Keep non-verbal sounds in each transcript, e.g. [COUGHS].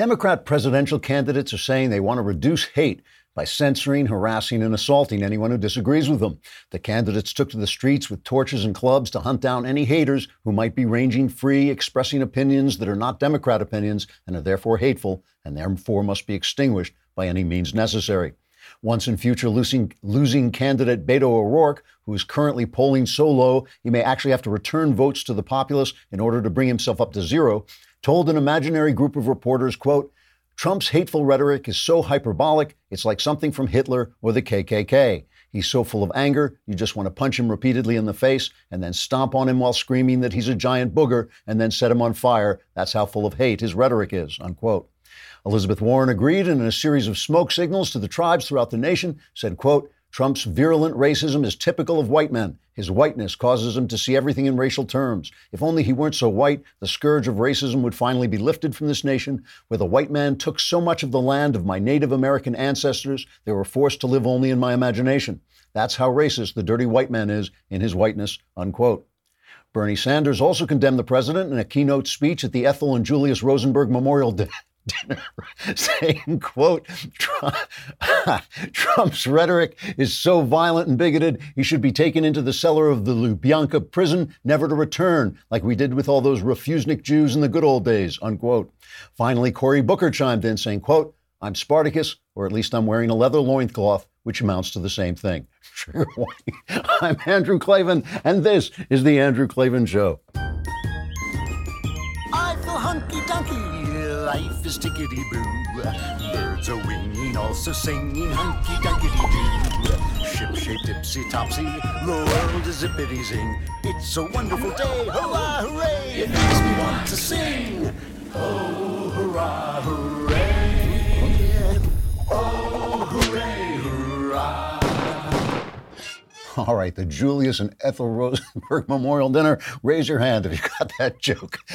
Democrat presidential candidates are saying they want to reduce hate by censoring, harassing, and assaulting anyone who disagrees with them. The candidates took to the streets with torches and clubs to hunt down any haters who might be ranging free, expressing opinions that are not Democrat opinions and are therefore hateful and therefore must be extinguished by any means necessary. Once in future losing, losing candidate Beto O'Rourke, who is currently polling so low he may actually have to return votes to the populace in order to bring himself up to zero, told an imaginary group of reporters, quote, Trump's hateful rhetoric is so hyperbolic, it's like something from Hitler or the KKK. He's so full of anger, you just want to punch him repeatedly in the face and then stomp on him while screaming that he's a giant booger and then set him on fire. That's how full of hate his rhetoric is, unquote. Elizabeth Warren agreed and in a series of smoke signals to the tribes throughout the nation said, quote, Trump's virulent racism is typical of white men. His whiteness causes him to see everything in racial terms. If only he weren't so white, the scourge of racism would finally be lifted from this nation, where the white man took so much of the land of my Native American ancestors, they were forced to live only in my imagination. That's how racist the dirty white man is in his whiteness, unquote. Bernie Sanders also condemned the president in a keynote speech at the Ethel and Julius Rosenberg Memorial Day dinner [LAUGHS] saying, quote, [LAUGHS] Trump's rhetoric is so violent and bigoted, he should be taken into the cellar of the Lubyanka prison, never to return, like we did with all those refusenik Jews in the good old days, unquote. Finally, Cory Booker chimed in saying, quote, I'm Spartacus, or at least I'm wearing a leather loincloth, which amounts to the same thing. [LAUGHS] I'm Andrew Klavan, and this is The Andrew Klavan Show. Is tickety boo. Birds are winging, also singing hunky dunky doo. Ship shape tipsy topsy, the world is zippity zing. It's a wonderful day, hurrah, hooray! It makes me want to sing. Oh, hurrah, hooray! [LAUGHS] All right, the Julius and Ethel Rosenberg [LAUGHS] Memorial Dinner. Raise your hand if you got that joke. [LAUGHS]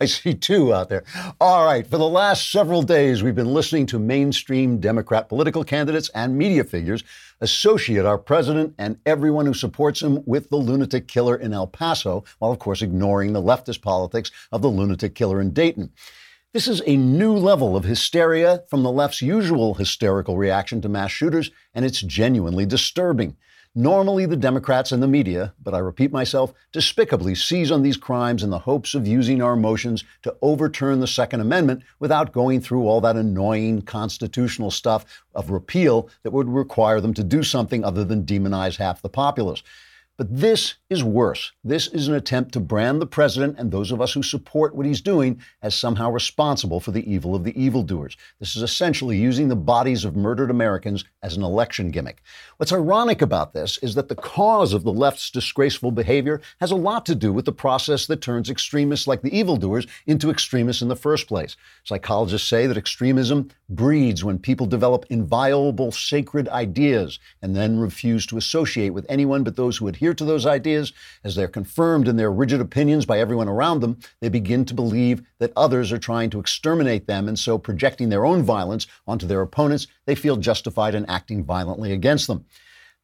I see two out there. All right, for the last several days, we've been listening to mainstream Democrat political candidates and media figures associate our president and everyone who supports him with the lunatic killer in El Paso, while of course ignoring the leftist politics of the lunatic killer in Dayton. This is a new level of hysteria from the left's usual hysterical reaction to mass shooters, and it's genuinely disturbing. Normally, the Democrats and the media, but I repeat myself, despicably seize on these crimes in the hopes of using our emotions to overturn the Second Amendment without going through all that annoying constitutional stuff of repeal that would require them to do something other than demonize half the populace. But this is worse. This is an attempt to brand the president and those of us who support what he's doing as somehow responsible for the evil of the evildoers. This is essentially using the bodies of murdered Americans as an election gimmick. What's ironic about this is that the cause of the left's disgraceful behavior has a lot to do with the process that turns extremists like the evildoers into extremists in the first place. Psychologists say that extremism breeds when people develop inviolable sacred ideas and then refuse to associate with anyone but those who adhere adhere to those ideas, as they're confirmed in their rigid opinions by everyone around them, they begin to believe that others are trying to exterminate them, and so projecting their own violence onto their opponents, they feel justified in acting violently against them.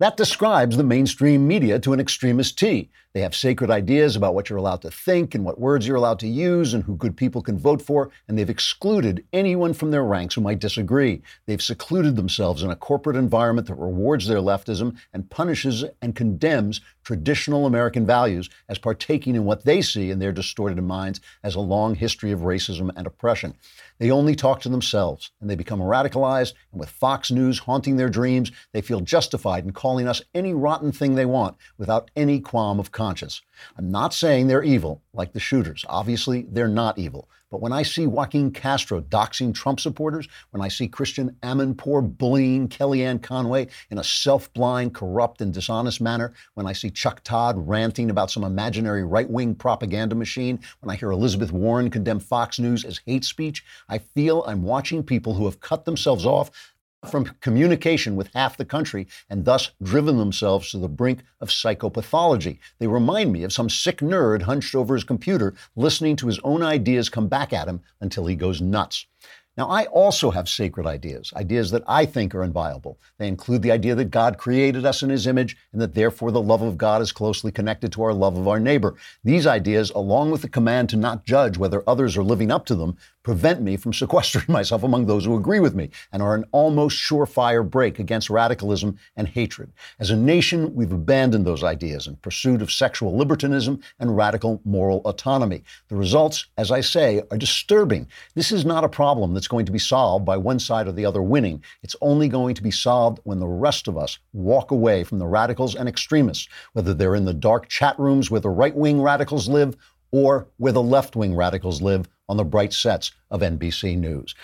That describes the mainstream media to an extremist T. They have sacred ideas about what you're allowed to think and what words you're allowed to use and who good people can vote for, and they've excluded anyone from their ranks who might disagree. They've secluded themselves in a corporate environment that rewards their leftism and punishes and condemns traditional American values as partaking in what they see in their distorted minds as a long history of racism and oppression. They only talk to themselves and they become radicalized, and with Fox News haunting their dreams, they feel justified in calling us any rotten thing they want without any qualm of conscience. I'm not saying they're evil, like the shooters. Obviously, they're not evil. But when I see Joaquin Castro doxing Trump supporters, when I see Christiane Amanpour bullying Kellyanne Conway in a self blind, corrupt, and dishonest manner, when I see Chuck Todd ranting about some imaginary right wing propaganda machine, when I hear Elizabeth Warren condemn Fox News as hate speech, I feel I'm watching people who have cut themselves off from communication with half the country and thus driven themselves to the brink of psychopathology. They remind me of some sick nerd hunched over his computer listening to his own ideas come back at him until he goes nuts. Now, I also have sacred ideas, ideas that I think are inviolable. They include the idea that God created us in his image and that therefore the love of God is closely connected to our love of our neighbor. These ideas, along with the command to not judge whether others are living up to them, prevent me from sequestering [LAUGHS] myself among those who agree with me and are an almost surefire break against radicalism and hatred. As a nation, we've abandoned those ideas in pursuit of sexual libertinism and radical moral autonomy. The results, as I say, are disturbing. This is not a problem that's going to be solved by one side or the other winning. It's only going to be solved when the rest of us walk away from the radicals and extremists, whether they're in the dark chat rooms where the right wing radicals live or where the left wing radicals live on the bright sets of NBC News.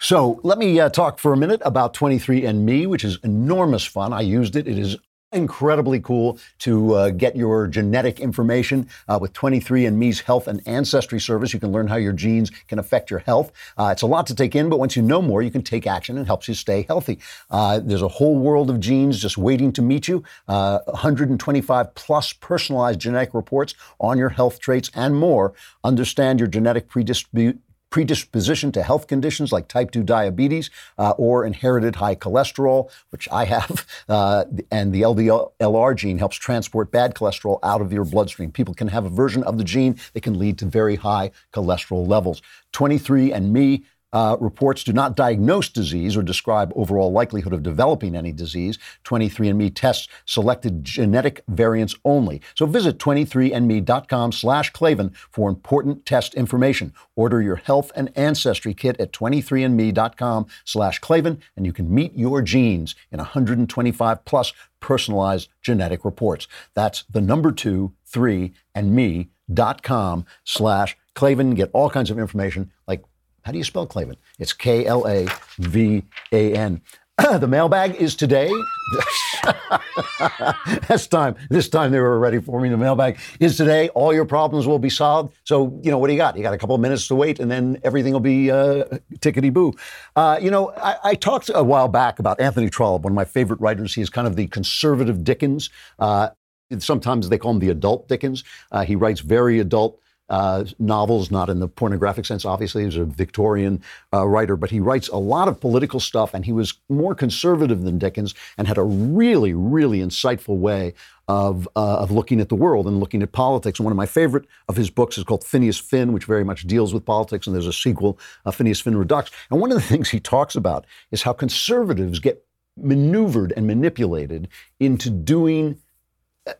So let me uh, talk for a minute about 23andMe, which is enormous fun. I used it. It is incredibly cool to uh, get your genetic information uh, with 23andMe's health and ancestry service. You can learn how your genes can affect your health. Uh, it's a lot to take in, but once you know more, you can take action and helps you stay healthy. Uh, there's a whole world of genes just waiting to meet you. 125 uh, plus personalized genetic reports on your health traits and more. Understand your genetic predisposition predisposition to health conditions like type 2 diabetes uh, or inherited high cholesterol, which I have, [LAUGHS] uh, and the LDLR gene helps transport bad cholesterol out of your bloodstream. People can have a version of the gene that can lead to very high cholesterol levels. 23andMe uh, reports do not diagnose disease or describe overall likelihood of developing any disease. 23andMe tests selected genetic variants only. So visit 23andme.com slash Klavan for important test information. Order your health and ancestry kit at 23andme.com slash Klavan, and you can meet your genes in 125 plus personalized genetic reports. That's the number two, three, and me.com slash Klavan. Get all kinds of information how do you spell Klavan? It's K L A V A N. [CLEARS THROAT] the mailbag is today. [LAUGHS] this time, this time they were ready for me. The mailbag is today. All your problems will be solved. So, you know, what do you got? You got a couple of minutes to wait, and then everything will be uh, tickety boo. Uh, you know, I, I, talked a while back about Anthony Trollope, one of my favorite writers. He's kind of the conservative Dickens. Uh, sometimes they call him the adult Dickens. Uh, he writes very adult uh, novels, not in the pornographic sense, obviously. He's a Victorian uh, writer, but he writes a lot of political stuff, and he was more conservative than Dickens and had a really, really insightful way of, uh, of looking at the world and looking at politics. And one of my favorite of his books is called Phineas Finn, which very much deals with politics, and there's a sequel, uh, Phineas Finn Redux. And one of the [LAUGHS] things he talks about is how conservatives get maneuvered and manipulated into doing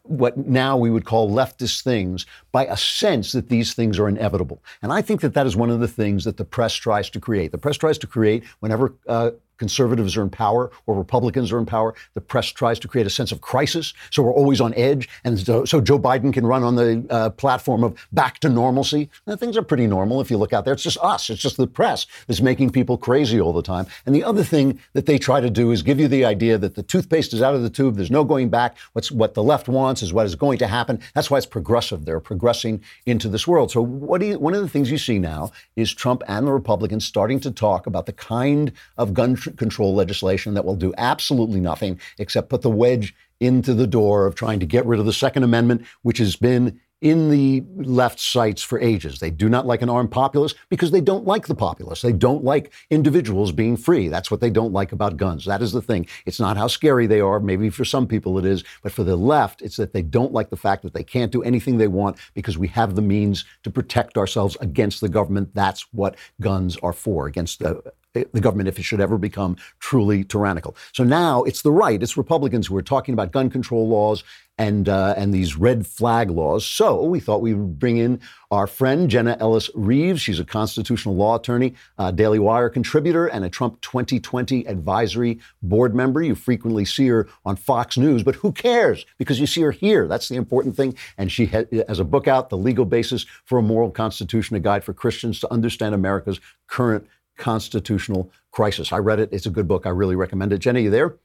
what now we would call leftist things by a sense that these things are inevitable. And I think that that is one of the things that the press tries to create. The press tries to create whenever uh, conservatives are in power or Republicans are in power, the press tries to create a sense of crisis. So we're always on edge. And so, so Joe Biden can run on the uh, platform of back to normalcy. And things are pretty normal if you look out there. It's just us. It's just the press that's making people crazy all the time. And the other thing that they try to do is give you the idea that the toothpaste is out of the tube. There's no going back. What's what the left wants is what is going to happen. That's why it's progressive. They're progressing into this world. So what you, one of the things you see now is Trump and the Republicans starting to talk about the kind of gun control legislation that will do absolutely nothing except put the wedge into the door of trying to get rid of the Second Amendment, which has been in the left sights for ages. They do not like an armed populace because they don't like the populace. They don't like individuals being free. That's what they don't like about guns. That is the thing. It's not how scary they are. Maybe for some people it is. But for the left, it's that they don't like the fact that they can't do anything they want because we have the means to protect ourselves against the government. That's what guns are for, against the the government if it should ever become truly tyrannical. So now it's the right, it's Republicans who are talking about gun control laws and uh, and these red flag laws. So we thought we would bring in our friend Jenna Ellis Reeves. She's a constitutional law attorney, Daily Wire contributor, and a Trump 2020 advisory board member. You frequently see her on Fox News, but who cares? Because you see her here. That's the important thing. And she has a book out, The Legal Basis for a Moral Constitution: A Guide for Christians to Understand America's Current constitutional crisis. I read it. It's a good book. I really recommend it. Jenny, you there?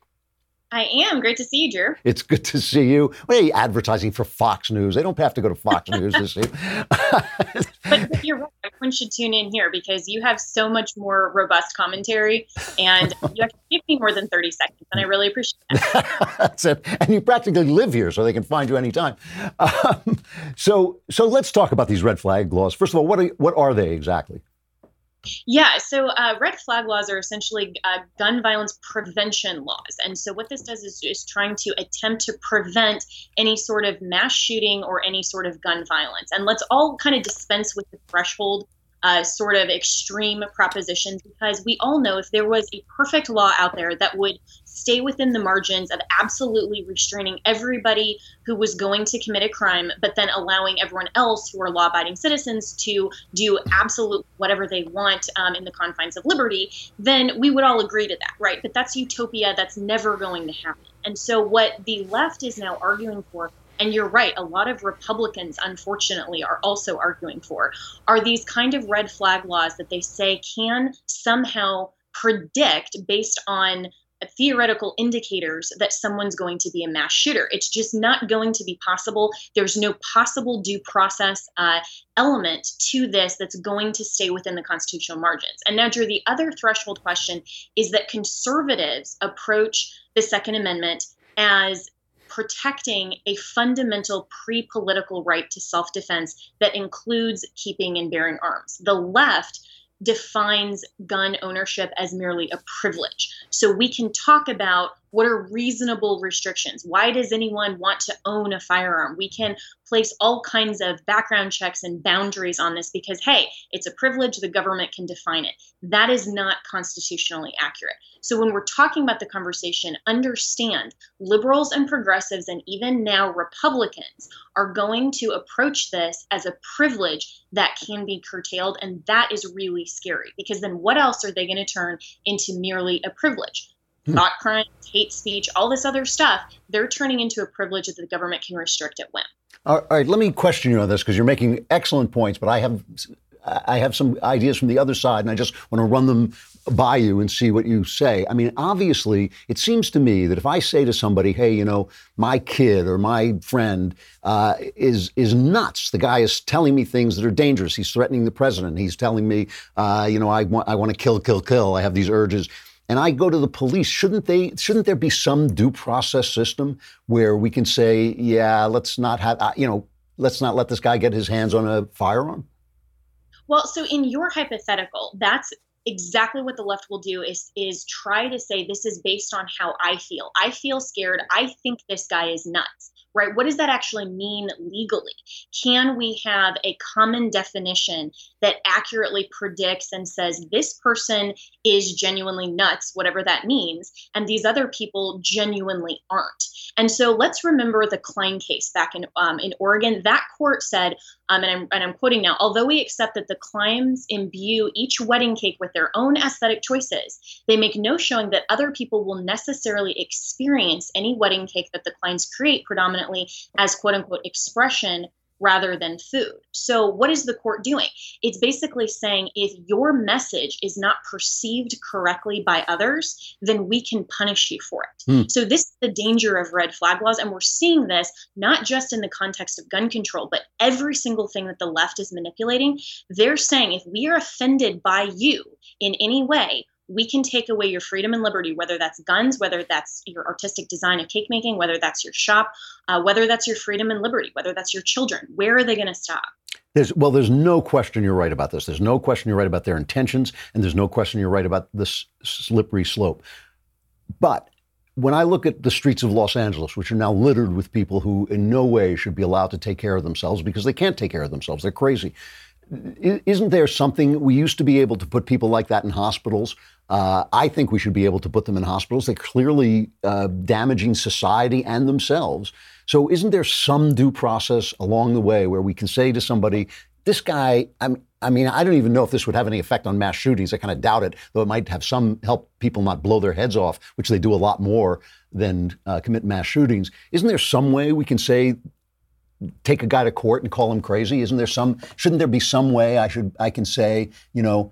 I am. Great to see you, Drew. It's good to see you. You advertising for Fox News. They don't have to go to Fox News to see. [LAUGHS] but you're right. Everyone should tune in here because you have so much more robust commentary, and you actually give me more than 30 seconds, and I really appreciate that. [LAUGHS] That's it. And you practically live here, so they can find you anytime. Um, so, so let's talk about these red flag laws. First of all, what are, what are they exactly? Yeah, so uh, red flag laws are essentially uh, gun violence prevention laws. And so, what this does is, is trying to attempt to prevent any sort of mass shooting or any sort of gun violence. And let's all kind of dispense with the threshold uh, sort of extreme propositions because we all know if there was a perfect law out there that would stay within the margins of absolutely restraining everybody who was going to commit a crime, but then allowing everyone else who are law abiding citizens to do absolute whatever they want um, in the confines of liberty, then we would all agree to that, right? But that's utopia. That's never going to happen. And so, what the left is now arguing for and you're right, a lot of Republicans, unfortunately, are also arguing for, are these kind of red flag laws that they say can somehow predict based on theoretical indicators that someone's going to be a mass shooter. It's just not going to be possible. There's no possible due process uh, element to this that's going to stay within the constitutional margins. And now, Drew, the other threshold question is that conservatives approach the Second Amendment as protecting a fundamental pre political right to self defense that includes keeping and bearing arms. The left defines gun ownership as merely a privilege. So we can talk about what are reasonable restrictions? Why does anyone want to own a firearm? We can place all kinds of background checks and boundaries on this because, hey, it's a privilege, the government can define it. That is not constitutionally accurate. So when we're talking about the conversation, understand liberals and progressives, and even now Republicans, are going to approach this as a privilege that can be curtailed. And that is really scary because then what else are they going to turn into merely a privilege? Hmm. thought crimes, hate speech, all this other stuff, they're turning into a privilege that the government can restrict at whim. All right, let me question you on this because you're making excellent points, but I have I have some ideas from the other side, and I just want to run them by you and see what you say. I mean, obviously, it seems to me that if I say to somebody, "Hey, you know, my kid or my friend uh, is is nuts. The guy is telling me things that are dangerous. He's threatening the president. He's telling me, uh, you know, I want I want to kill, kill, kill. I have these urges." And I go to the police, shouldn't they? Shouldn't there be some due process system where we can say, yeah, let's not have, uh, you know, let's not let this guy get his hands on a firearm? Well, so in your hypothetical, that's exactly what the left will do is is try to say this is based on how I feel. I feel scared. I think this guy is nuts right? What does that actually mean legally? Can we have a common definition that accurately predicts and says this person is genuinely nuts, whatever that means, and these other people genuinely aren't? And so let's remember the Klein case back in um, in Oregon. That court said, um, and, I'm, and I'm quoting now, although we accept that the Kleins imbue each wedding cake with their own aesthetic choices, they make no showing that other people will necessarily experience any wedding cake that the Kleins create predominantly as quote unquote expression rather than food. So, what is the court doing? It's basically saying if your message is not perceived correctly by others, then we can punish you for it. Mm. So, this is the danger of red flag laws. And we're seeing this not just in the context of gun control, but every single thing that the left is manipulating. They're saying if we are offended by you in any way, we can take away your freedom and liberty, whether that's guns, whether that's your artistic design of cake making, whether that's your shop, uh, whether that's your freedom and liberty, whether that's your children. Where are they going to stop? There's, well, there's no question you're right about this. There's no question you're right about their intentions, and there's no question you're right about this slippery slope. But when I look at the streets of Los Angeles, which are now littered with people who in no way should be allowed to take care of themselves because they can't take care of themselves, they're crazy. Isn't there something we used to be able to put people like that in hospitals? Uh, I think we should be able to put them in hospitals. They're clearly uh, damaging society and themselves. So, isn't there some due process along the way where we can say to somebody, this guy, I'm, I mean, I don't even know if this would have any effect on mass shootings. I kind of doubt it, though it might have some help people not blow their heads off, which they do a lot more than uh, commit mass shootings. Isn't there some way we can say, take a guy to court and call him crazy? Isn't there some? Shouldn't there be some way I should I can say, you know,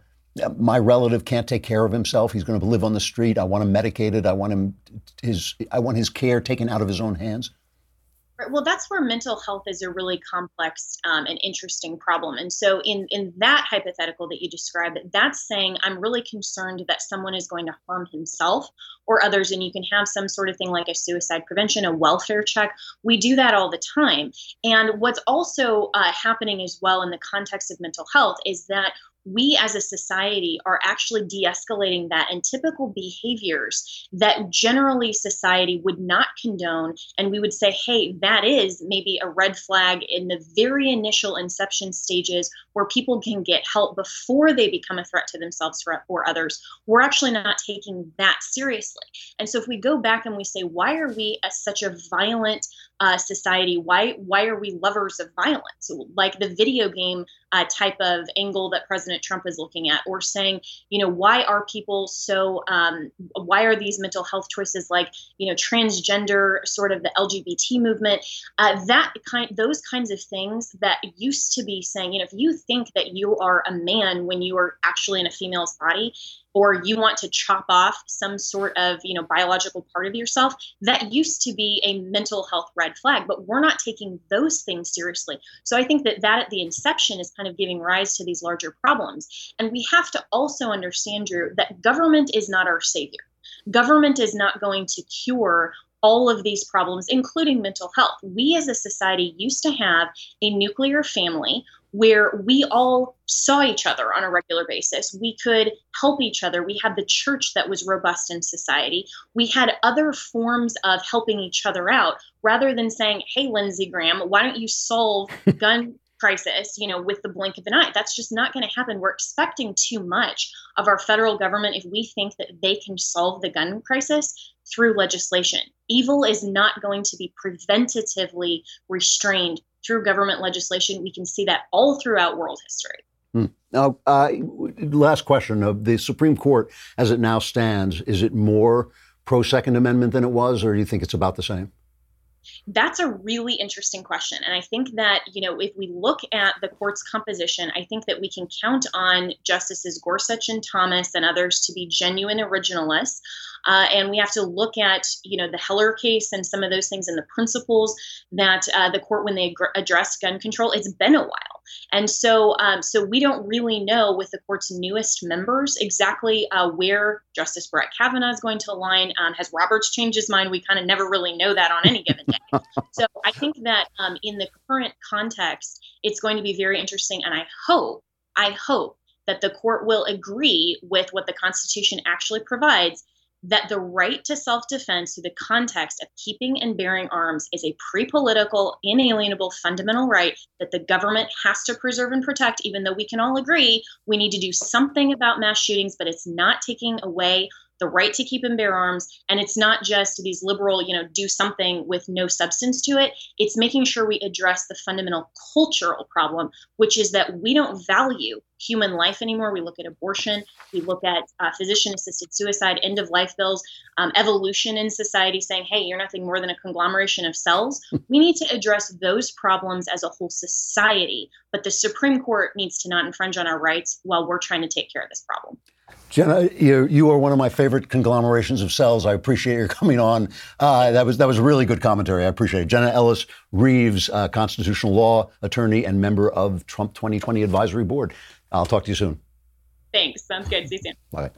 my relative can't take care of himself. He's going to live on the street. I want him medicated. I want him his I want his care taken out of his own hands. Well, that's where mental health is a really complex um, and interesting problem. And so, in in that hypothetical that you described, that's saying I'm really concerned that someone is going to harm himself or others, and you can have some sort of thing like a suicide prevention, a welfare check. We do that all the time. And what's also uh, happening as well in the context of mental health is that we as a society are actually de escalating that and typical behaviors that generally society would not condone. And we would say, hey, that is maybe a red flag in the very initial inception stages where people can get help before they become a threat to themselves or others. We're actually not taking that seriously. And so if we go back and we say, why are we such a violent uh, society? Why why are we lovers of violence? Like the video game uh, type of angle that President Trump is looking at, or saying, you know, why are people so? Um, why are these mental health choices like, you know, transgender, sort of the LGBT movement, uh, that kind, those kinds of things that used to be saying, you know, if you think that you are a man when you are actually in a female's body, or you want to chop off some sort of you know biological part of yourself that used to be a mental health red flag but we're not taking those things seriously. So i think that that at the inception is kind of giving rise to these larger problems. And we have to also understand drew that government is not our savior. Government is not going to cure all of these problems, including mental health. We as a society used to have a nuclear family where we all saw each other on a regular basis. We could help each other. We had the church that was robust in society. We had other forms of helping each other out rather than saying, hey, Lindsey Graham, why don't you solve [LAUGHS] gun crisis, you know, with the blink of an eye. That's just not going to happen. We're expecting too much of our federal government if we think that they can solve the gun crisis through legislation. Evil is not going to be preventatively restrained through government legislation. We can see that all throughout world history. Hmm. Now, uh, last question of the Supreme Court, as it now stands, is it more pro Second Amendment than it was, or do you think it's about the same? That's a really interesting question. And I think that, you know, if we look at the court's composition, I think that we can count on Justices Gorsuch and Thomas and others to be genuine originalists. Uh, and we have to look at, you know, the Heller case and some of those things and the principles that uh, the court, when they addressed gun control, it's been a while. And so, um, so we don't really know with the court's newest members exactly uh, where Justice Brett Kavanaugh is going to align. Um, has Roberts changed his mind? We kind of never really know that on any given day. So I think that um, in the current context, it's going to be very interesting, and I hope, I hope that the court will agree with what the Constitution actually provides that the right to self defense through the context of keeping and bearing arms is a pre political, inalienable fundamental right that the government has to preserve and protect, even though we can all agree we need to do something about mass shootings, but it's not taking away the right to keep and bear arms. And it's not just these liberal, you know, do something with no substance to it. It's making sure we address the fundamental cultural problem, which is that we don't value human life anymore. We look at abortion, we look at uh, physician assisted suicide, end of life bills, um, evolution in society saying, hey, you're nothing more than a conglomeration of cells. we need to address those problems as a whole society. But the Supreme Court needs to not infringe on our rights while we're trying to take care of this problem. Jenna, you, you are one of my favorite conglomerations of cells. I appreciate your [LAUGHS] coming on. Uh, that was that was really good commentary. I appreciate it. Jenna Ellis Reeves, uh, constitutional law attorney and member of Trump 2020 Advisory Board. I'll talk to you soon. Thanks. Sounds good. See you soon. Bye.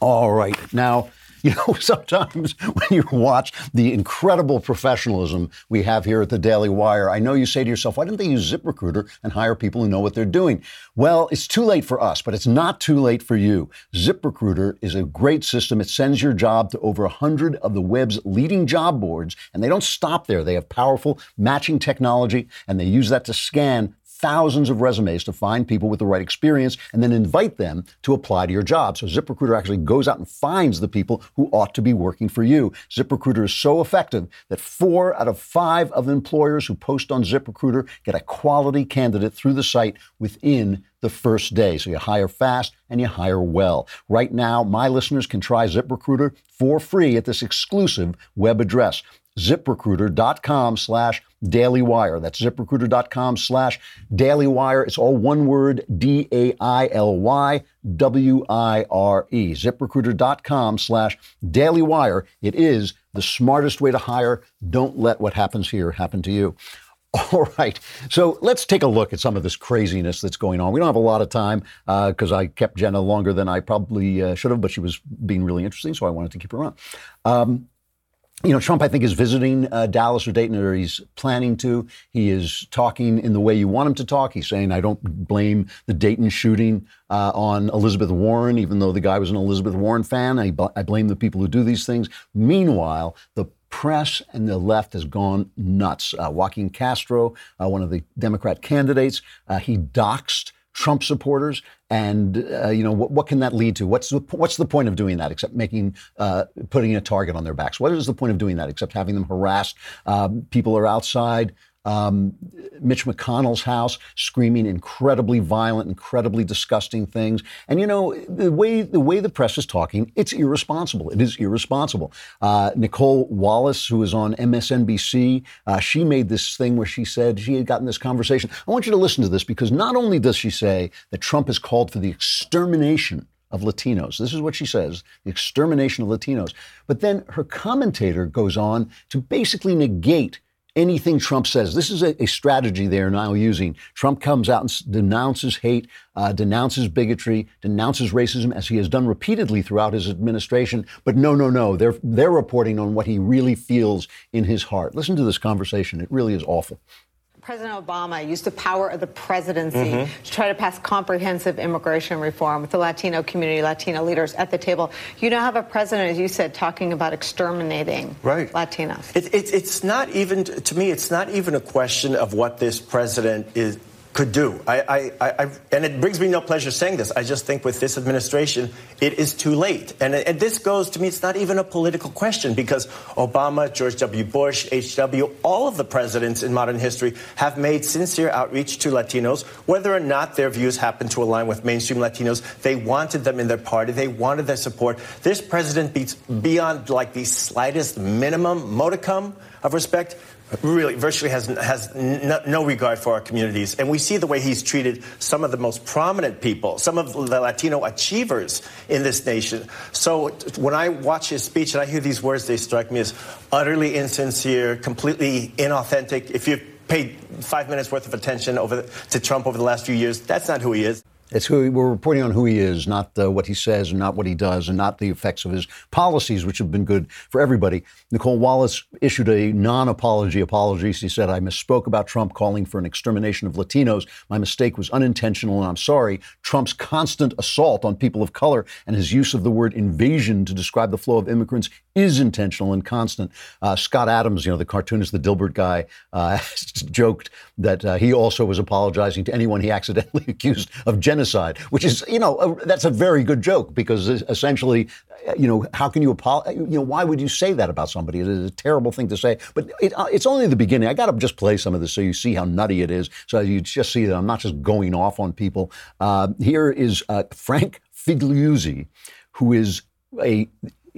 All right. Now, You know, [LAUGHS] sometimes when you watch the incredible professionalism we have here at the Daily Wire, I know you say to yourself, why didn't they use ZipRecruiter and hire people who know what they're doing? Well, it's too late for us, but it's not too late for you. ZipRecruiter is a great system. It sends your job to over 100 of the web's leading job boards, and they don't stop there. They have powerful matching technology, and they use that to scan thousands of resumes to find people with the right experience and then invite them to apply to your job. So ZipRecruiter actually goes out and finds the people who ought to be working for you. ZipRecruiter is so effective that four out of five of employers who post on ZipRecruiter get a quality candidate through the site within the first day. So you hire fast and you hire well. Right now, my listeners can try ZipRecruiter for free at this exclusive web address ziprecruiter.com slash dailywire. That's ziprecruiter.com slash dailywire. It's all one word, D-A-I-L-Y W-I-R-E. ziprecruiter.com slash dailywire. It is the smartest way to hire. Don't let what happens here happen to you. [LAUGHS] All right. So let's take a look at some of this craziness that's going on. We don't have a lot of time because uh, I kept Jenna longer than I probably uh, should have, but she was being really interesting, so I wanted to keep her on. Um, you know, Trump, I think, is visiting uh, Dallas or Dayton, or he's planning to. He is talking in the way you want him to talk. He's saying, I don't blame the Dayton shooting uh, on Elizabeth Warren, even though the guy was an Elizabeth Warren fan. I, I blame the people who do these things. Meanwhile, the press and the left has gone nuts. Uh, Joaquin Castro, uh, one of the Democrat candidates, uh, he doxed Trump supporters, and uh, you know what, what, can that lead to? What's the what's the point of doing that except making uh, putting a target on their backs? What is the point of doing that except having them harassed? Um, people are outside um, Mitch McConnell's house, screaming incredibly violent, incredibly disgusting things. And you know the way the way the press is talking, it's irresponsible. It is irresponsible. Uh, Nicolle Wallace, who is on MSNBC, uh, she made this thing where she said she had gotten this conversation. I want you to listen to this because not only does she say that Trump has called for the extermination of Latinos. This is what she says the extermination of Latinos. But then her commentator goes on to basically negate anything Trump says. This is a, a, strategy they're now using. Trump comes out and denounces hate, uh, denounces bigotry, denounces racism, as he has done repeatedly throughout his administration. But no, no, no. They're, they're reporting on what he really feels in his heart. Listen to this conversation. It really is awful. President Obama used the power of the presidency mm-hmm. to try to pass comprehensive immigration reform with the Latino community, Latino leaders at the table. You now have a president, as you said, talking about exterminating right. Latinos. It, it, it's not even, to me, it's not even a question of what this president is could do. I, I, I, and it brings me no pleasure saying this. I just think with this administration, it is too late. And, and this goes to me, it's not even a political question because Obama, George W. Bush, H.W., all of the presidents in modern history have made sincere outreach to Latinos, whether or not their views happen to align with mainstream Latinos. They wanted them in their party, they wanted their support. This president beats beyond like the slightest minimum modicum of respect really virtually has, has no, regard for our communities. And we see the way he's treated some of the most prominent people, some of the Latino achievers in this nation. So when I watch his speech and I hear these words, they strike me as utterly insincere, completely inauthentic. If you've paid five minutes worth of attention over the, to Trump over the last few years, that's not who he is. It's who we're reporting on who he is, not uh, what he says, and not what he does, and not the effects of his policies, which have been good for everybody. Nicolle Wallace issued a non-apology apology. She said, "I misspoke about Trump calling for an extermination of Latinos. My mistake was unintentional, and I'm sorry. Trump's constant assault on people of color and his use of the word invasion to describe the flow of immigrants is intentional and constant." Uh, Scott Adams, you know, the cartoonist, the Dilbert guy, uh, [LAUGHS] joked that uh, he also was apologizing to anyone he accidentally [LAUGHS] accused of genocide genocide, which is, you know, a, that's a very good joke because essentially, you know, how can you apologize? You know, why would you say that about somebody? It is a terrible thing to say. But it, uh, it's only the beginning. I got to just play some of this so you see how nutty it is. So you just see that I'm not just going off on people. Uh, here is uh, Frank Figliuzzi, who is a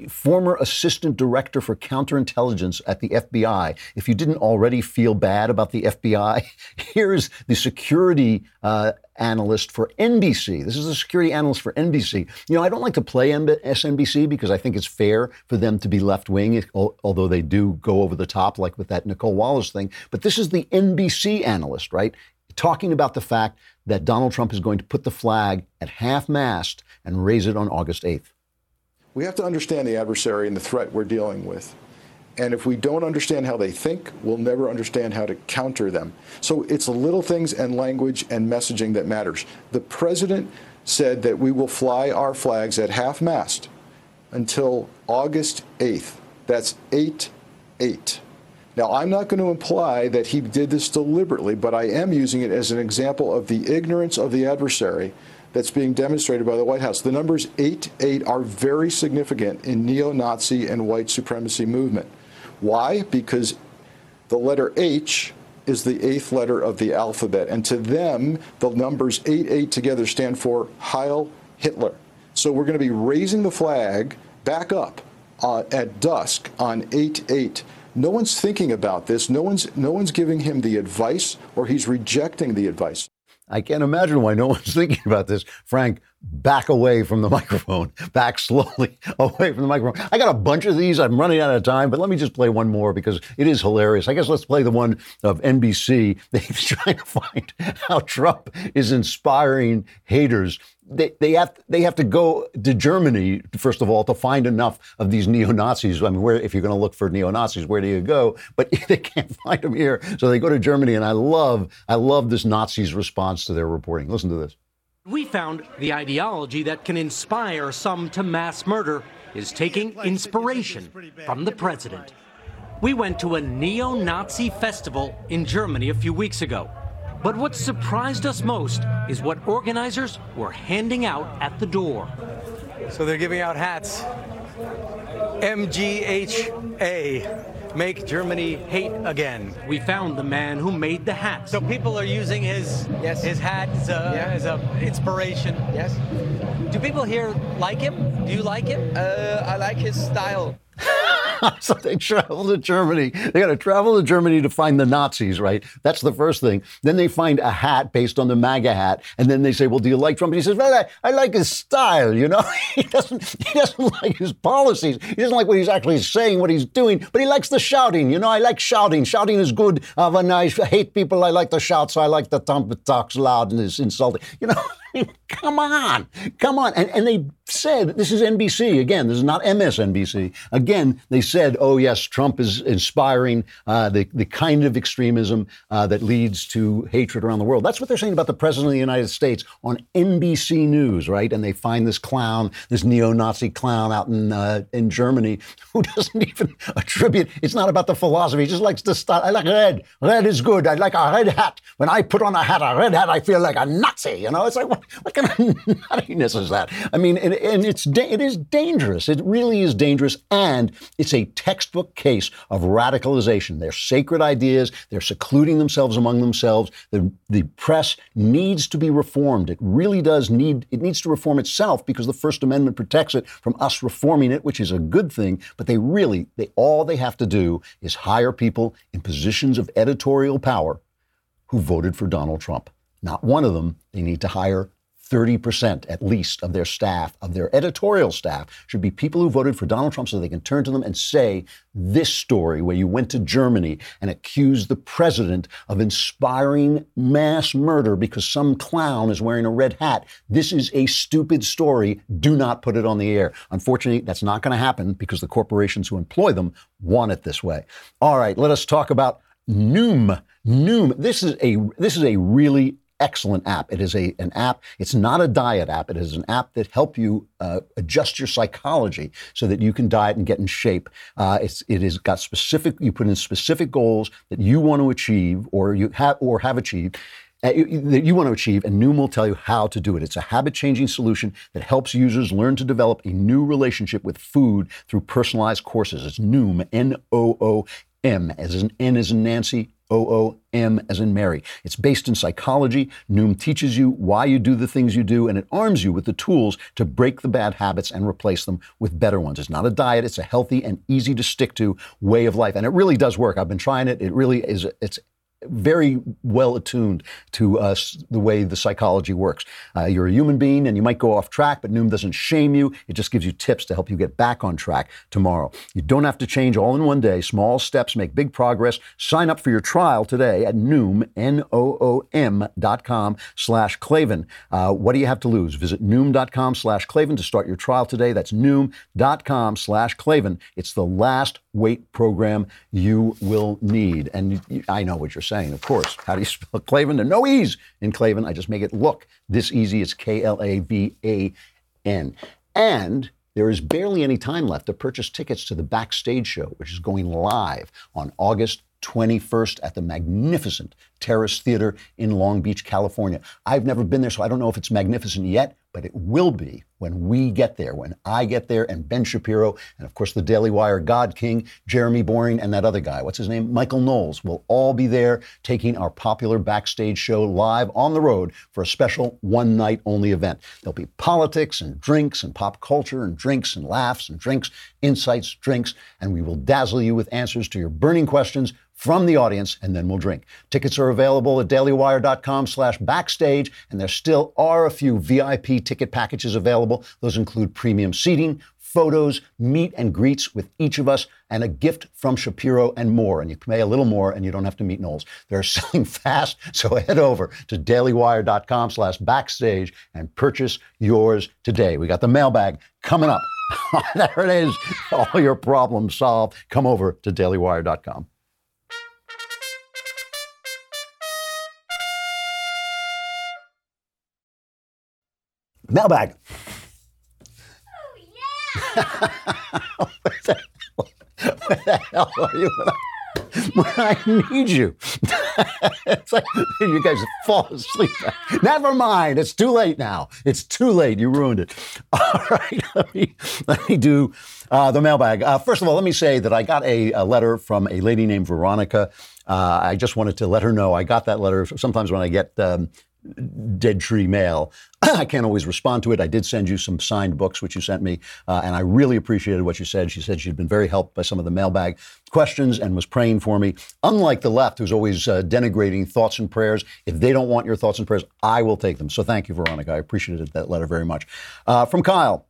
former assistant director for counterintelligence at the FBI. If you didn't already feel bad about the FBI, [LAUGHS] here's the security uh, analyst for NBC. This is the security analyst for NBC. You know, I don't like to play MSNBC because I think it's fair for them to be left wing, although they do go over the top, like with that Nicolle Wallace thing. But this is the NBC analyst, right? Talking about the fact that Donald Trump is going to put the flag at half mast and raise it on August 8th. We have to understand the adversary and the threat we're dealing with. And if we don't understand how they think, we'll never understand how to counter them. So it's little things and language and messaging that matters. The president said that we will fly our flags at half mast until August 8th. That's 8 8. Now, I'm not going to imply that he did this deliberately, but I am using it as an example of the ignorance of the adversary that's being demonstrated by the White House. The numbers 8 8 are very significant in neo Nazi and white supremacy movement. Why? Because the letter H is the eighth letter of the alphabet. And to them, the numbers 8 8 together stand for Heil Hitler. So we're going to be raising the flag back up uh, at dusk on 8 8. No one's thinking about this. No one's, no one's giving him the advice, or he's rejecting the advice. I can't imagine why no [LAUGHS] one's thinking about this. Frank, back away from the [LAUGHS] microphone, back slowly [LAUGHS] away from the microphone. I got a bunch of these. I'm running out of time, but let me just play one more because it is hilarious. I guess let's play the one of NBC. They're trying to find how Trump is inspiring haters. They, they have they have to go to Germany first of all to find enough of these neo Nazis. I mean, where if you're going to look for neo Nazis, where do you go? But [LAUGHS] they can't find them here, so they go to Germany. And I love I love this Nazis' response to their reporting. Listen to this. We found the ideology that can inspire some to mass murder is taking inspiration from the president. We went to a neo Nazi festival in Germany a few weeks ago. But what surprised us most is what organizers were handing out at the door. So they're giving out hats. MGHA. Make Germany hate again. We found the man who made the hats. So people are using his yes. his hat as a, yeah. as a inspiration. Yes. Do people here like him? Do you like him? Uh, I like his style. [LAUGHS] [LAUGHS] so they travel to Germany. They got to travel to Germany to find the Nazis, right? That's the first thing. Then they find a hat based on the MAGA hat, and then they say, "Well, do you like Trump?" And he says, "Well, I, I like his style. You know, [LAUGHS] he doesn't he doesn't [LAUGHS] like his policies. He doesn't like what he's actually saying, what he's doing, but he likes the shouting. You know, I like shouting. Shouting is good. Uh, when I hate people, I like to shout, so I like the Trump that talks loud and is insulting. You know." come on, come on. And, and they said, this is NBC. Again, this is not MSNBC. Again, they said, oh, yes, Trump is inspiring uh, the, the kind of extremism uh, that leads to hatred around the world. That's what they're saying about the President of the United States on NBC News, right? And they find this clown, this neo Nazi clown out in, uh, in Germany [LAUGHS] who doesn't even [LAUGHS] attribute, it's not about the philosophy. He just likes the style. I like red. Red is good. I like a red hat. When I put on a hat, a red hat, I feel like a Nazi. You know, it's like, what, what kind of [LAUGHS] nuttiness is that? I mean, and, and it's it is dangerous. It really is dangerous, and it's a textbook case of radicalization. They're sacred ideas. They're secluding themselves among themselves. The the press needs to be reformed. It really does need. It needs to reform itself because the First Amendment protects it from us reforming it, which is a good thing. But they really, they all they have to do is hire people in positions of editorial power who voted for Donald Trump. Not one of them. They need to hire 30% at least of their staff, of their editorial staff, should be people who voted for Donald Trump so they can turn to them and say, this story where you went to Germany and accused the president of inspiring mass murder because some clown is wearing a red hat. This is a stupid story. Do not put it on the air. Unfortunately, that's not going to happen because the corporations who employ them want it this way. All right, let us talk about Noom. Noom. This is a this is a really excellent app. It is a, an app, it's not a diet app. It is an app that help you uh, adjust your psychology so that you can diet and get in shape. Uh, it's, it has got specific, you put in specific goals that you want to achieve or you have, or have achieved uh, that you want to achieve, and Noom will tell you how to do it. It's a habit changing solution that helps users learn to develop a new relationship with food through personalized courses. It's Noom, N O O M, as in N as in Nancy, O O M as in Mary. It's based in psychology. Noom teaches you why you do the things you do, and it arms you with the tools to break the bad habits and replace them with better ones. It's not a diet, it's a healthy and easy to stick to way of life. And it really does work. I've been trying it. It really is, it's very well attuned to uh, the way the psychology works. Uh, you're a human being and you might go off track, but Noom doesn't shame you. It just gives you tips to help you get back on track tomorrow. You don't have to change all in one day. Small steps make big progress. Sign up for your trial today at Noom, N-O-O-M dot com slash Klavan. Uh, what do you have to lose? Visit Noom.com slash Klavan to start your trial today. That's Noom.com slash Klavan. It's the last weight program you will need. And I know what you're saying, of course. How do you spell [LAUGHS] Klavan? There's no E's in Klavan. I just make it look this easy. It's K L A V A N. And there is barely any time left to purchase tickets to the Backstage Show, which is going live on August 21st at the magnificent Terrace Theater in Long Beach, California. I've never been there, so I don't know if it's magnificent yet, but it will be when we get there, when I get there, and Ben Shapiro, and of course the Daily Wire God King, Jeremy Boring, and that other guy, what's his name? Michael Knowles, will all be there taking our popular backstage show live on the road for a special one night only event. There'll be politics and drinks and pop culture and drinks and laughs and drinks, insights, drinks, and we will dazzle you with answers to your burning questions from the audience, and then we'll drink. Tickets are available at dailywire.com slash backstage, and there still are a few VIP ticket packages available. Those include premium seating, photos, meet and greets with each of us, and a gift from Shapiro and more. And you pay a little more and you don't have to meet Knowles. They're [LAUGHS] selling fast, so head over to dailywire.com slash backstage and purchase yours today. We got the mailbag coming up. [LAUGHS] there it is. All your problems solved. Come over to dailywire.com. Mailbag. where, the, [LAUGHS] where the hell are you when I, when I need you? [LAUGHS] it's like you guys fall asleep. Never mind. It's too late now. It's too late. You ruined it. [LAUGHS] All right. Let me, let me do uh, the mailbag. Uh, first of all, let me say that I got a, a letter from a lady named Veronica. Uh, I just wanted to let her know I got that letter. Sometimes when I get um, dead tree mail. [CLEARS THROAT] I can't always respond to it. I did send you some signed books, which you sent me, uh, and I really appreciated what you said. She said she'd been very helped by some of the mailbag questions and was praying for me. Unlike the left, who's always uh, denigrating thoughts and prayers, if they don't want your thoughts and prayers, I will take them. So thank you, Veronica. I appreciated that letter very much. Uh, from Kyle.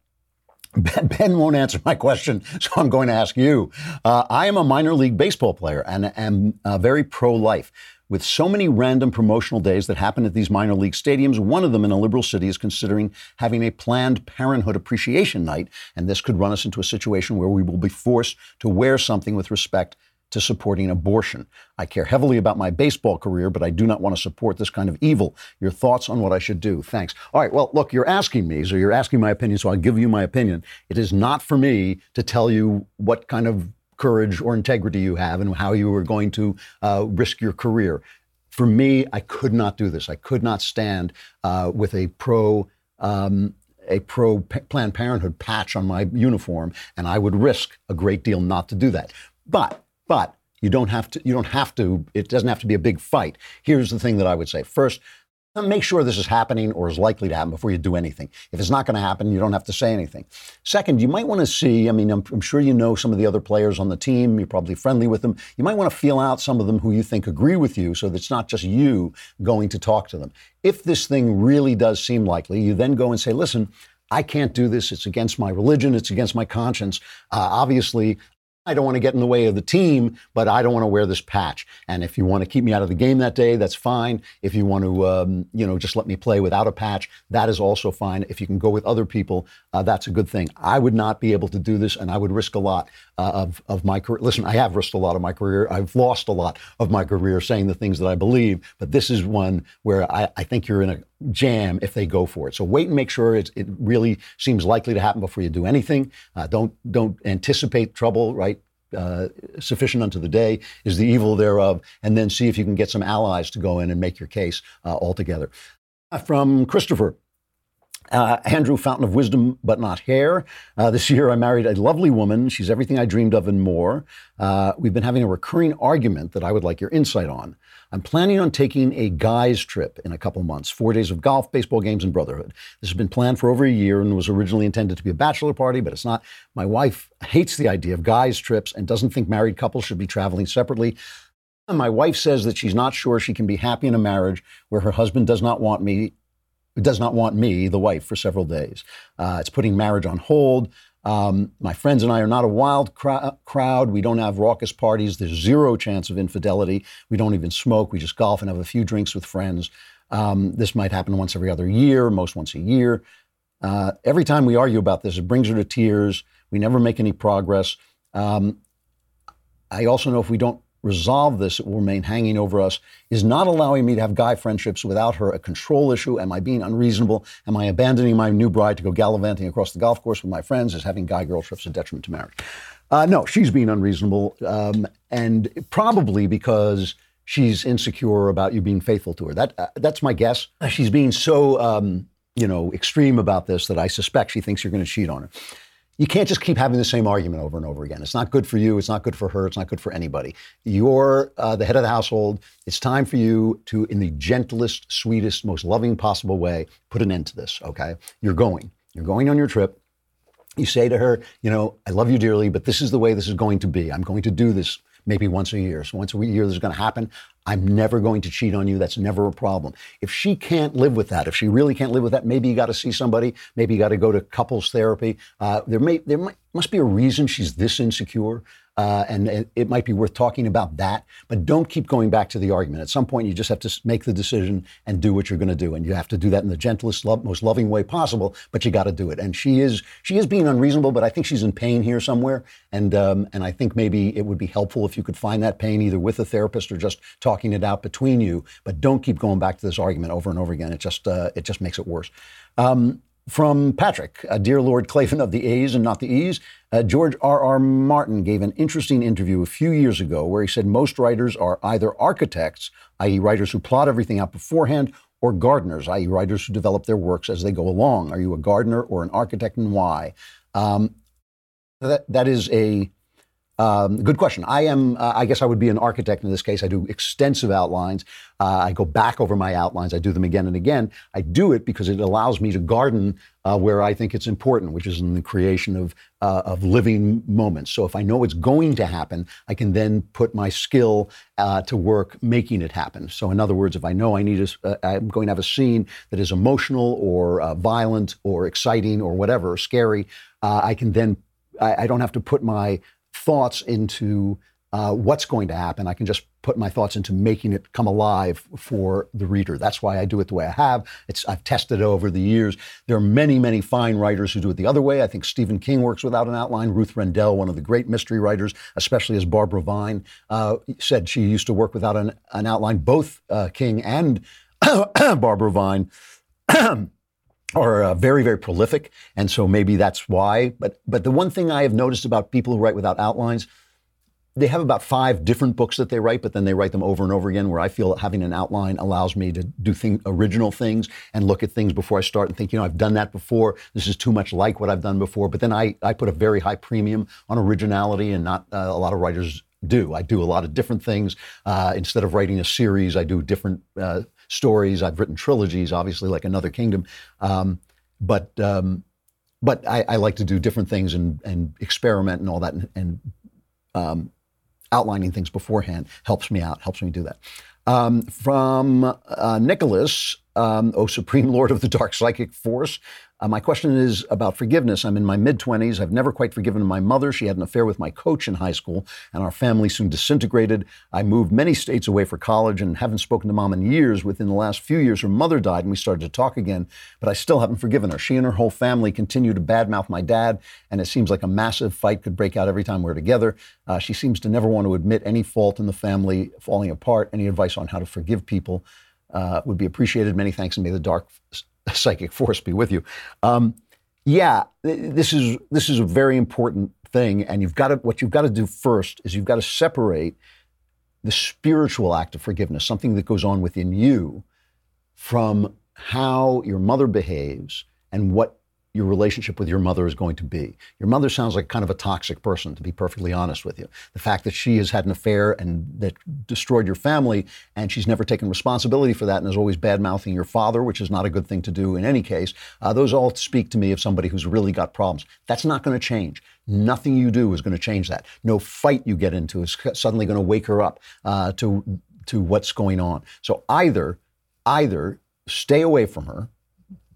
[LAUGHS] Ben, won't answer my question, [LAUGHS] so I'm going to ask you. Uh, I am a minor league baseball player and am uh, very pro life. With so many random promotional days that happen at these minor league stadiums, one of them in a liberal city is considering having a Planned Parenthood Appreciation Night, and this could run us into a situation where we will be forced to wear something with respect to supporting abortion. I care heavily about my baseball career, but I do not want to support this kind of evil. Your thoughts on what I should do? Thanks. All right, well, look, you're asking me, so you're asking my opinion, so I'll give you my opinion. It is not for me to tell you what kind of courage or integrity you have and how you are going to uh, risk your career. For me, I could not do this. I could not stand uh, with a pro. Um, a pro Planned Parenthood patch on my uniform, and I would risk a great deal not to do that. But, but you don't have to. You don't have to. It doesn't have to be a big fight. Here's the thing that I would say. First, Make sure this is happening or is likely to happen before you do anything. If it's not going to happen, you don't have to say anything. Second, you might want to see, I mean, I'm, I'm, sure you know some of the other players on the team. You're probably friendly with them. You might want to feel out some of them who you think agree with you so that it's not just you going to talk to them. If this thing really does seem likely, you then go and say, listen, I can't do this. It's against my religion. It's against my conscience. Uh, obviously, I don't want to get in the way of the team, but I don't want to wear this patch. And if you want to keep me out of the game that day, that's fine. If you want to, um, you know, just let me play without a patch, that is also fine. If you can go with other people, uh, that's a good thing. I would not be able to do this, and I would risk a lot uh, of of my career. Listen, I have risked a lot of my career. I've lost a lot of my career saying the things that I believe, but this is one where I, I think you're in a jam if they go for it. So wait and make sure it, really seems likely to happen before you do anything. Uh, don't don't anticipate trouble. Right. Uh, sufficient unto the day is the evil thereof, and then see if you can get some allies to go in and make your case uh, altogether. From Christopher. Uh, Andrew, fountain of wisdom, but not hair. Uh, this year, I married a lovely woman. She's everything I dreamed of and more. Uh, we've been having a recurring argument that I would like your insight on. I'm planning on taking a guys' trip in a couple months four days of golf, baseball games, and brotherhood. This has been planned for over a year and was originally intended to be a bachelor party, but it's not. My wife hates the idea of guys' trips and doesn't think married couples should be traveling separately. And my wife says that she's not sure she can be happy in a marriage where her husband does not want me does not want me, the wife, for several days. Uh, it's putting marriage on hold. Um, my friends and I are not a wild crowd. We don't have raucous parties. There's zero chance of infidelity. We don't even smoke. We just golf and have a few drinks with friends. Um, this might happen once every other year, most once a year. Uh, every time we argue about this, it brings her to tears. We never make any progress. Um, I also know if we don't resolve this, it will remain hanging over us, is not allowing me to have guy friendships without her a control issue. Am I being unreasonable? Am I abandoning my new bride to go gallivanting across the golf course with my friends? Is having guy girl trips a detriment to marriage? Uh, no, she's being unreasonable, um, and probably because she's insecure about you being faithful to her. That uh, that's my guess. She's being so um, you know extreme about this that I suspect she thinks you're going to cheat on her you can't just keep having the same argument over and over again. It's not good for you. It's not good for her. It's not good for anybody. You're uh, the head of the household. It's time for you to, in the gentlest, sweetest, most loving possible way, put an end to this, okay? You're going. You're going on your trip. You say to her, you know, I love you dearly, but this is the way this is going to be. I'm going to do this maybe once a year. So once a year, this is going to happen. I'm never going to cheat on you. That's never a problem. If she can't live with that, if she really can't live with that, maybe you got to see somebody. Maybe you got to go to couples therapy. Uh, there may there might, must be a reason she's this insecure. Uh, and, and, it might be worth talking about that, but don't keep going back to the argument. At some point, you just have to make the decision and do what you're going to do, and you have to do that in the gentlest, love, most loving way possible. But you got to do it. And she is she is being unreasonable, but I think she's in pain here somewhere, and um, and I think maybe it would be helpful if you could find that pain either with a therapist or just talking it out between you. But don't keep going back to this argument over and over again. It just uh, it just makes it worse. Um, from Patrick, uh, dear Lord Klavan of the A's and not the E's, uh, George R. R. Martin gave an interesting interview a few years ago where he said most writers are either architects, i.e., writers who plot everything out beforehand, or gardeners, i.e., writers who develop their works as they go along. Are you a gardener or an architect, and why? Um, that that is a um, good question. I am. Uh, I guess I would be an architect in this case. I do extensive outlines. Uh, I go back over my outlines. I do them again and again. I do it because it allows me to garden uh, where I think it's important, which is in the creation of uh, of living moments. So if I know it's going to happen, I can then put my skill uh, to work making it happen. So in other words, if I know I need a, uh, I'm going to have a scene that is emotional or violent or exciting or whatever, or scary, I can then I, I don't have to put my thoughts into uh, what's going to happen. I can just put my thoughts into making it come alive for the reader. That's why I do it the way I have. It's, I've tested it over the years. There are many, many fine writers who do it the other way. I think Stephen King works without an outline. Ruth Rendell, one of the great mystery writers, especially as Barbara Vine, uh, said she used to work without an, an outline. Both uh, King and [COUGHS] Barbara Vine [COUGHS] are uh, very, very prolific, and so maybe that's why. But but the one thing I have noticed about people who write without outlines, they have about five different books that they write, but then they write them over and over again. Where I feel having an outline allows me to do thing, original things and look at things before I start and think, you know, I've done that before. This is too much like what I've done before. But then I I put a very high premium on originality, and not uh, a lot of writers do. I do a lot of different things. Uh, instead of writing a series, I do different uh, stories. I've written trilogies, obviously, like Another Kingdom. Um, but um, but I, I, like to do different things and, and experiment and all that, and, and um, outlining things beforehand helps me out, helps me do that. Um, from uh, Nicholas, um, O Supreme Lord of the Dark Psychic Force, uh, my question is about forgiveness. I'm in my mid 20s. I've never quite forgiven my mother. She had an affair with my coach in high school, and our family soon disintegrated. I moved many states away for college and haven't spoken to mom in years. Within the last few years, her mother died, and we started to talk again, but I still haven't forgiven her. She and her whole family continue to badmouth my dad, and it seems like a massive fight could break out every time we're together. Uh, she seems to never want to admit any fault in the family falling apart. Any advice on how to forgive people? Uh, would be appreciated. Many thanks, and may the dark psychic force be with you. Um, yeah, this is this is a very important thing, and you've got to what you've got to do first is you've got to separate the spiritual act of forgiveness, something that goes on within you, from how your mother behaves and what your relationship with your mother is going to be. Your mother sounds like kind of a toxic person, to be perfectly honest with you. The fact that she has had an affair and that destroyed your family, and she's never taken responsibility for that and is always bad mouthing your father, which is not a good thing to do in any case, uh, those all speak to me of somebody who's really got problems. That's not going to change. Nothing you do is going to change that. No fight you get into is suddenly going to wake her up uh, to to what's going on. So either either stay away from her,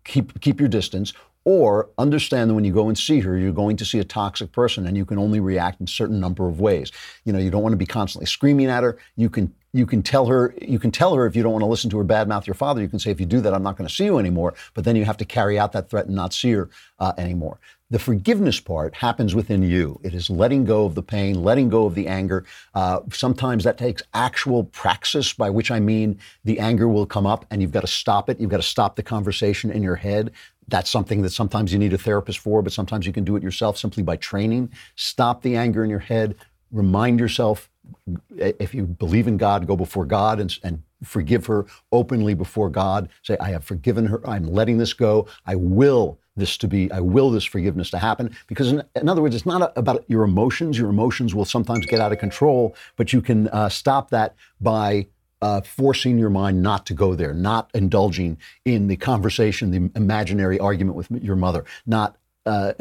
keep keep your distance, or understand that when you go and see her, you're going to see a toxic person and you can only react in a certain number of ways. You know, you don't want to be constantly screaming at her. You can you can tell her you can tell her if you don't want to listen to her badmouth your father. You can say if you do that, I'm not going to see you anymore. But then you have to carry out that threat and not see her uh, anymore. The forgiveness part happens within you. It is letting go of the pain, letting go of the anger. Uh, sometimes that takes actual praxis, by which I mean the anger will come up and you've got to stop it. You've got to stop the conversation in your head. That's something that sometimes you need a therapist for, but sometimes you can do it yourself simply by training. Stop the anger in your head. Remind yourself, if you believe in God, go before God and, and forgive her openly before God. Say, I have forgiven her. I'm letting this go. I will this to be, I will this forgiveness to happen. Because, in, in other words, it's not a, about your emotions. Your emotions will sometimes get out of control, but you can uh, stop that by uh, forcing your mind not to go there, not indulging in the conversation, the imaginary argument with your mother, not uh,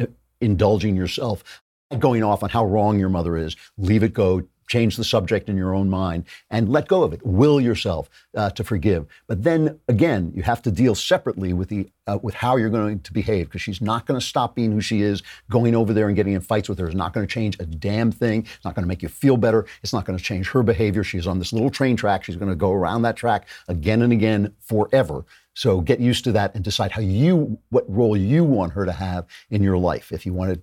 indulging yourself, going off on how wrong your mother is. Leave it go. Change the subject in your own mind and let go of it. Will yourself uh, to forgive. But then again, you have to deal separately with the uh, with how you're going to behave because she's not going to stop being who she is. Going over there and getting in fights with her is not going to change a damn thing. It's not going to make you feel better. It's not going to change her behavior. She's on this little train track. She's going to go around that track again and again forever. So get used to that and decide how you what role you want her to have in your life. If you want to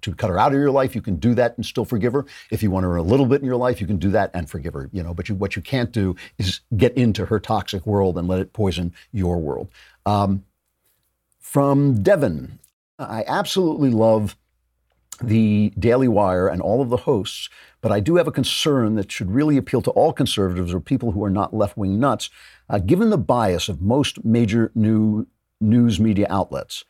to cut her out of your life, you can do that and still forgive her. If you want her a little bit in your life, you can do that and forgive her. You know, but you, what you can't do is get into her toxic world and let it poison your world. Um, from Devon, I absolutely love the Daily Wire and all of the hosts, but I do have a concern that should really appeal to all conservatives or people who are not left wing nuts. Uh, given the bias of most major new news media outlets,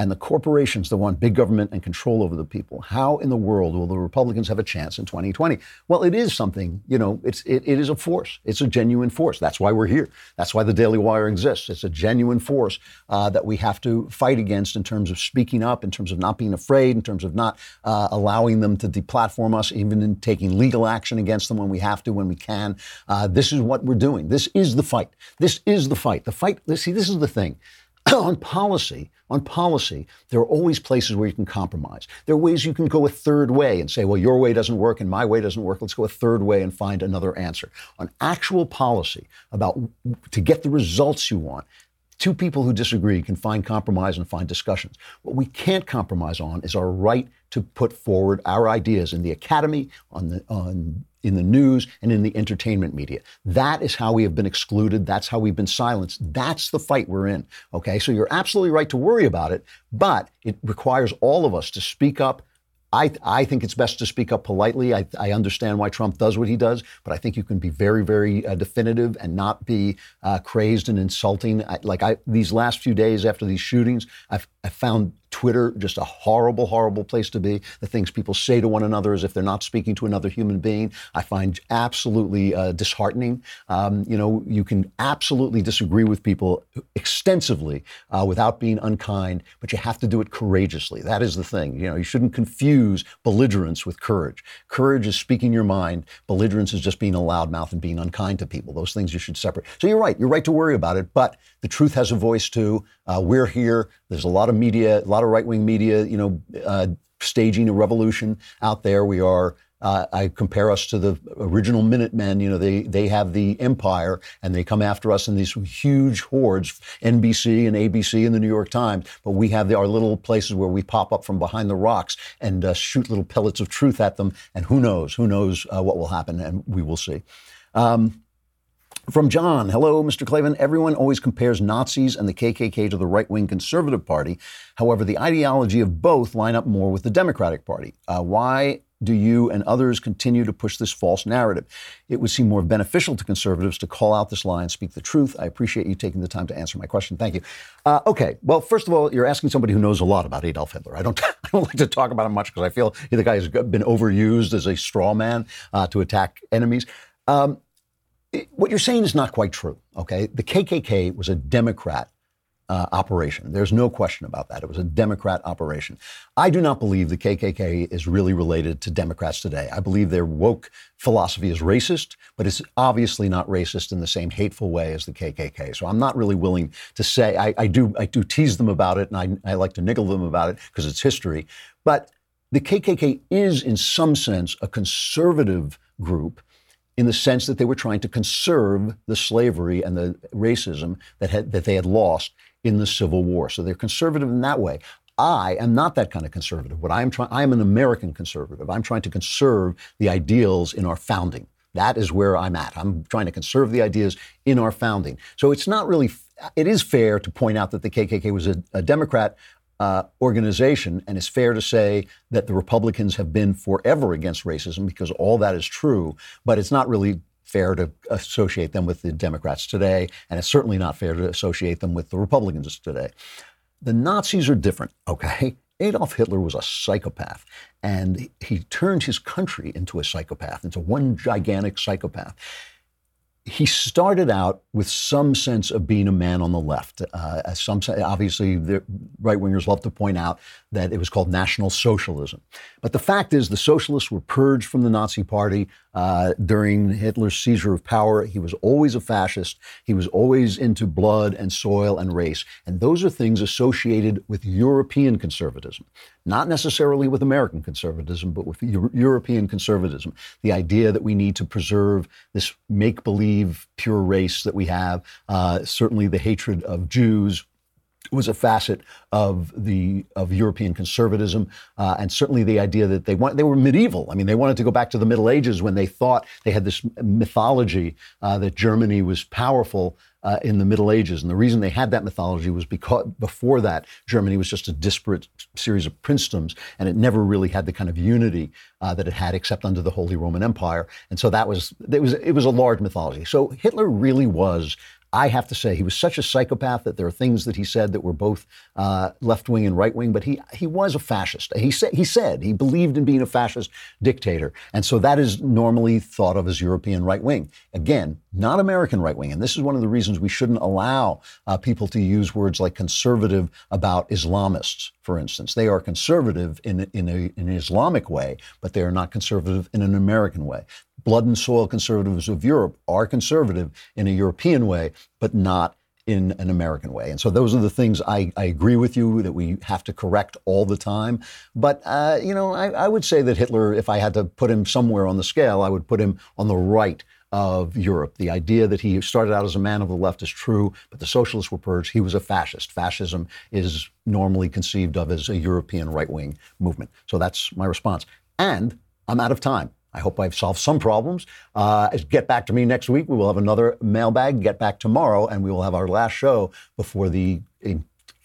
and the corporations that want big government and control over the people, how in the world will the Republicans have a chance in 2020? Well, it is something, you know, it's, it, it is a force. It's a genuine force. That's why we're here. That's why the Daily Wire exists. It's a genuine force uh, that we have to fight against in terms of speaking up, in terms of not being afraid, in terms of not uh, allowing them to deplatform us, even in taking legal action against them when we have to, when we can. Uh, this is what we're doing. This is the fight. This is the fight. The fight, see, this is the thing. [CLEARS THROAT] on policy, on policy, there are always places where you can compromise. There are ways you can go a third way and say, well, your way doesn't work and my way doesn't work. Let's go a third way and find another answer. On actual policy about to get the results you want, two people who disagree can find compromise and find discussions. What we can't compromise on is our right to put forward our ideas in the academy, on the on in the news and in the entertainment media. That is how we have been excluded. That's how we've been silenced. That's the fight we're in. Okay. So you're absolutely right to worry about it, but it requires all of us to speak up. I, I think it's best to speak up politely. I, I understand why Trump does what he does, but I think you can be very, very uh, definitive and not be uh, crazed and insulting. I, like I, these last few days after these shootings, I've, I found Twitter, just a horrible, horrible place to be. The things people say to one another as if they're not speaking to another human being, I find absolutely uh, disheartening. Um, you know, you can absolutely disagree with people extensively uh, without being unkind, but you have to do it courageously. That is the thing. You know, you shouldn't confuse belligerence with courage. Courage is speaking your mind. Belligerence is just being a loudmouth and being unkind to people. Those things you should separate. So you're right. You're right to worry about it, but the truth has a voice too. Uh, we're here. There's a lot of media, a lot of right wing media, you know, uh, staging a revolution out there. We are. Uh, I compare us to the original Minutemen. You know, they they have the empire and they come after us in these huge hordes, NBC and ABC and the New York Times. But we have the, our little places where we pop up from behind the rocks and uh, shoot little pellets of truth at them. And who knows? Who knows uh, what will happen? And we will see. Um, from John, hello, Mr. Klavan. Everyone always compares Nazis and the KKK to the right wing conservative party. However, the ideology of both line up more with the Democratic Party. Uh, why do you and others continue to push this false narrative? It would seem more beneficial to conservatives to call out this lie and speak the truth. I appreciate you taking the time to answer my question. Thank you. Uh, okay, well, first of all, you're asking somebody who knows a lot about Adolf Hitler. I don't, [LAUGHS] I don't like to talk about him much because I feel the guy has been overused as a straw man uh, to attack enemies. Um, what you're saying is not quite true. Okay, the KKK was a Democrat uh, operation. There's no question about that. It was a Democrat operation. I do not believe the KKK is really related to Democrats today. I believe their woke philosophy is racist, but it's obviously not racist in the same hateful way as the KKK. So I'm not really willing to say. I, I do I do tease them about it, and I, I like to niggle them about it because it's history. But the KKK is, in some sense, a conservative group in the sense that they were trying to conserve the slavery and the racism that, had, that they had lost in the Civil War. So they're conservative in that way. I am not that kind of conservative. What I am trying, I am an American conservative. I'm trying to conserve the ideals in our founding. That is where I'm at. I'm trying to conserve the ideas in our founding. So it's not really, it is fair to point out that the KKK was a, a Democrat uh, organization, and it's fair to say that the Republicans have been forever against racism because all that is true, but it's not really fair to associate them with the Democrats today, and it's certainly not fair to associate them with the Republicans today. The Nazis are different, okay? Adolf Hitler was a psychopath, and he turned his country into a psychopath, into one gigantic psychopath he started out with some sense of being a man on the left. Uh, some obviously, the right wingers love to point out that it was called National Socialism. But the fact is, the socialists were purged from the Nazi Party uh, during Hitler's seizure of power. He was always a fascist. He was always into blood and soil and race. And those are things associated with European conservatism, not necessarily with American conservatism, but with Euro- European conservatism. The idea that we need to preserve this make believe pure race that we have, uh, certainly the hatred of Jews, was a facet of the of European conservatism, uh, and certainly the idea that they want they were medieval. I mean, they wanted to go back to the Middle Ages when they thought they had this mythology uh, that Germany was powerful. Uh, in the Middle Ages, and the reason they had that mythology was because before that Germany was just a disparate series of princedoms, and it never really had the kind of unity uh, that it had, except under the Holy Roman Empire. And so that was it was it was a large mythology. So Hitler really was I have to say he was such a psychopath that there are things that he said that were both uh, left wing and right wing, but he he was a fascist. He said he said he believed in being a fascist dictator, and so that is normally thought of as European right wing. Again, not American right wing, and this is one of the reasons we shouldn't allow uh, people to use words like conservative about Islamists. For instance, they are conservative in in, a, in an Islamic way, but they are not conservative in an American way blood and soil conservatives of Europe are conservative in a European way, but not in an American way. And so those are the things I, I agree with you that we have to correct all the time. But, uh, you know, I, I would say that Hitler, if I had to put him somewhere on the scale, I would put him on the right of Europe. The idea that he started out as a man of the left is true, but the socialists were purged. He was a fascist. Fascism is normally conceived of as a European right wing movement. So that's my response. And I'm out of time. I hope I've solved some problems. Uh, get back to me next week. We will have another mailbag. Get back tomorrow, and we will have our last show before the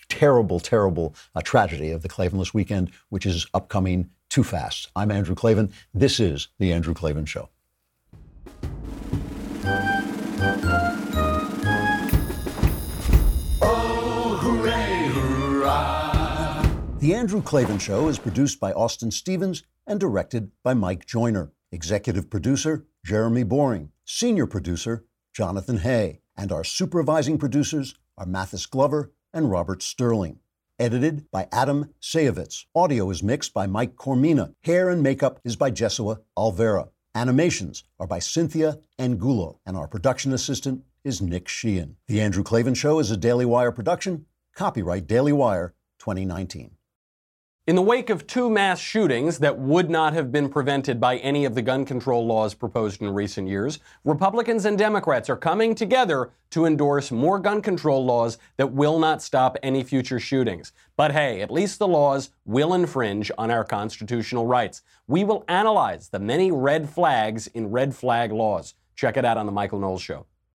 terrible, terrible uh, tragedy of the Klavanless weekend, which is upcoming too fast. I'm Andrew Klavan. This is The Andrew Klavan Show. Oh, hooray! The Andrew Klavan Show is produced by Austin Stevens and directed by Mike Joyner. Executive producer, Jeremy Boring. Senior producer, Jonathan Hay. And our supervising producers are Mathis Glover and Robert Sterling. Edited by Adam Sayevitz. Audio is mixed by Mike Coromina. Hair and makeup is by Jesua Alvera. Animations are by Cynthia Angulo. And our production assistant is Nick Sheehan. The Andrew Klavan Show is a Daily Wire production. Copyright Daily Wire 2019. In the wake of two mass shootings that would not have been prevented by any of the gun control laws proposed in recent years, Republicans and Democrats are coming together to endorse more gun control laws that will not stop any future shootings. But hey, at least the laws will infringe on our constitutional rights. We will analyze the many red flags in red flag laws. Check it out on The Michael Knowles Show.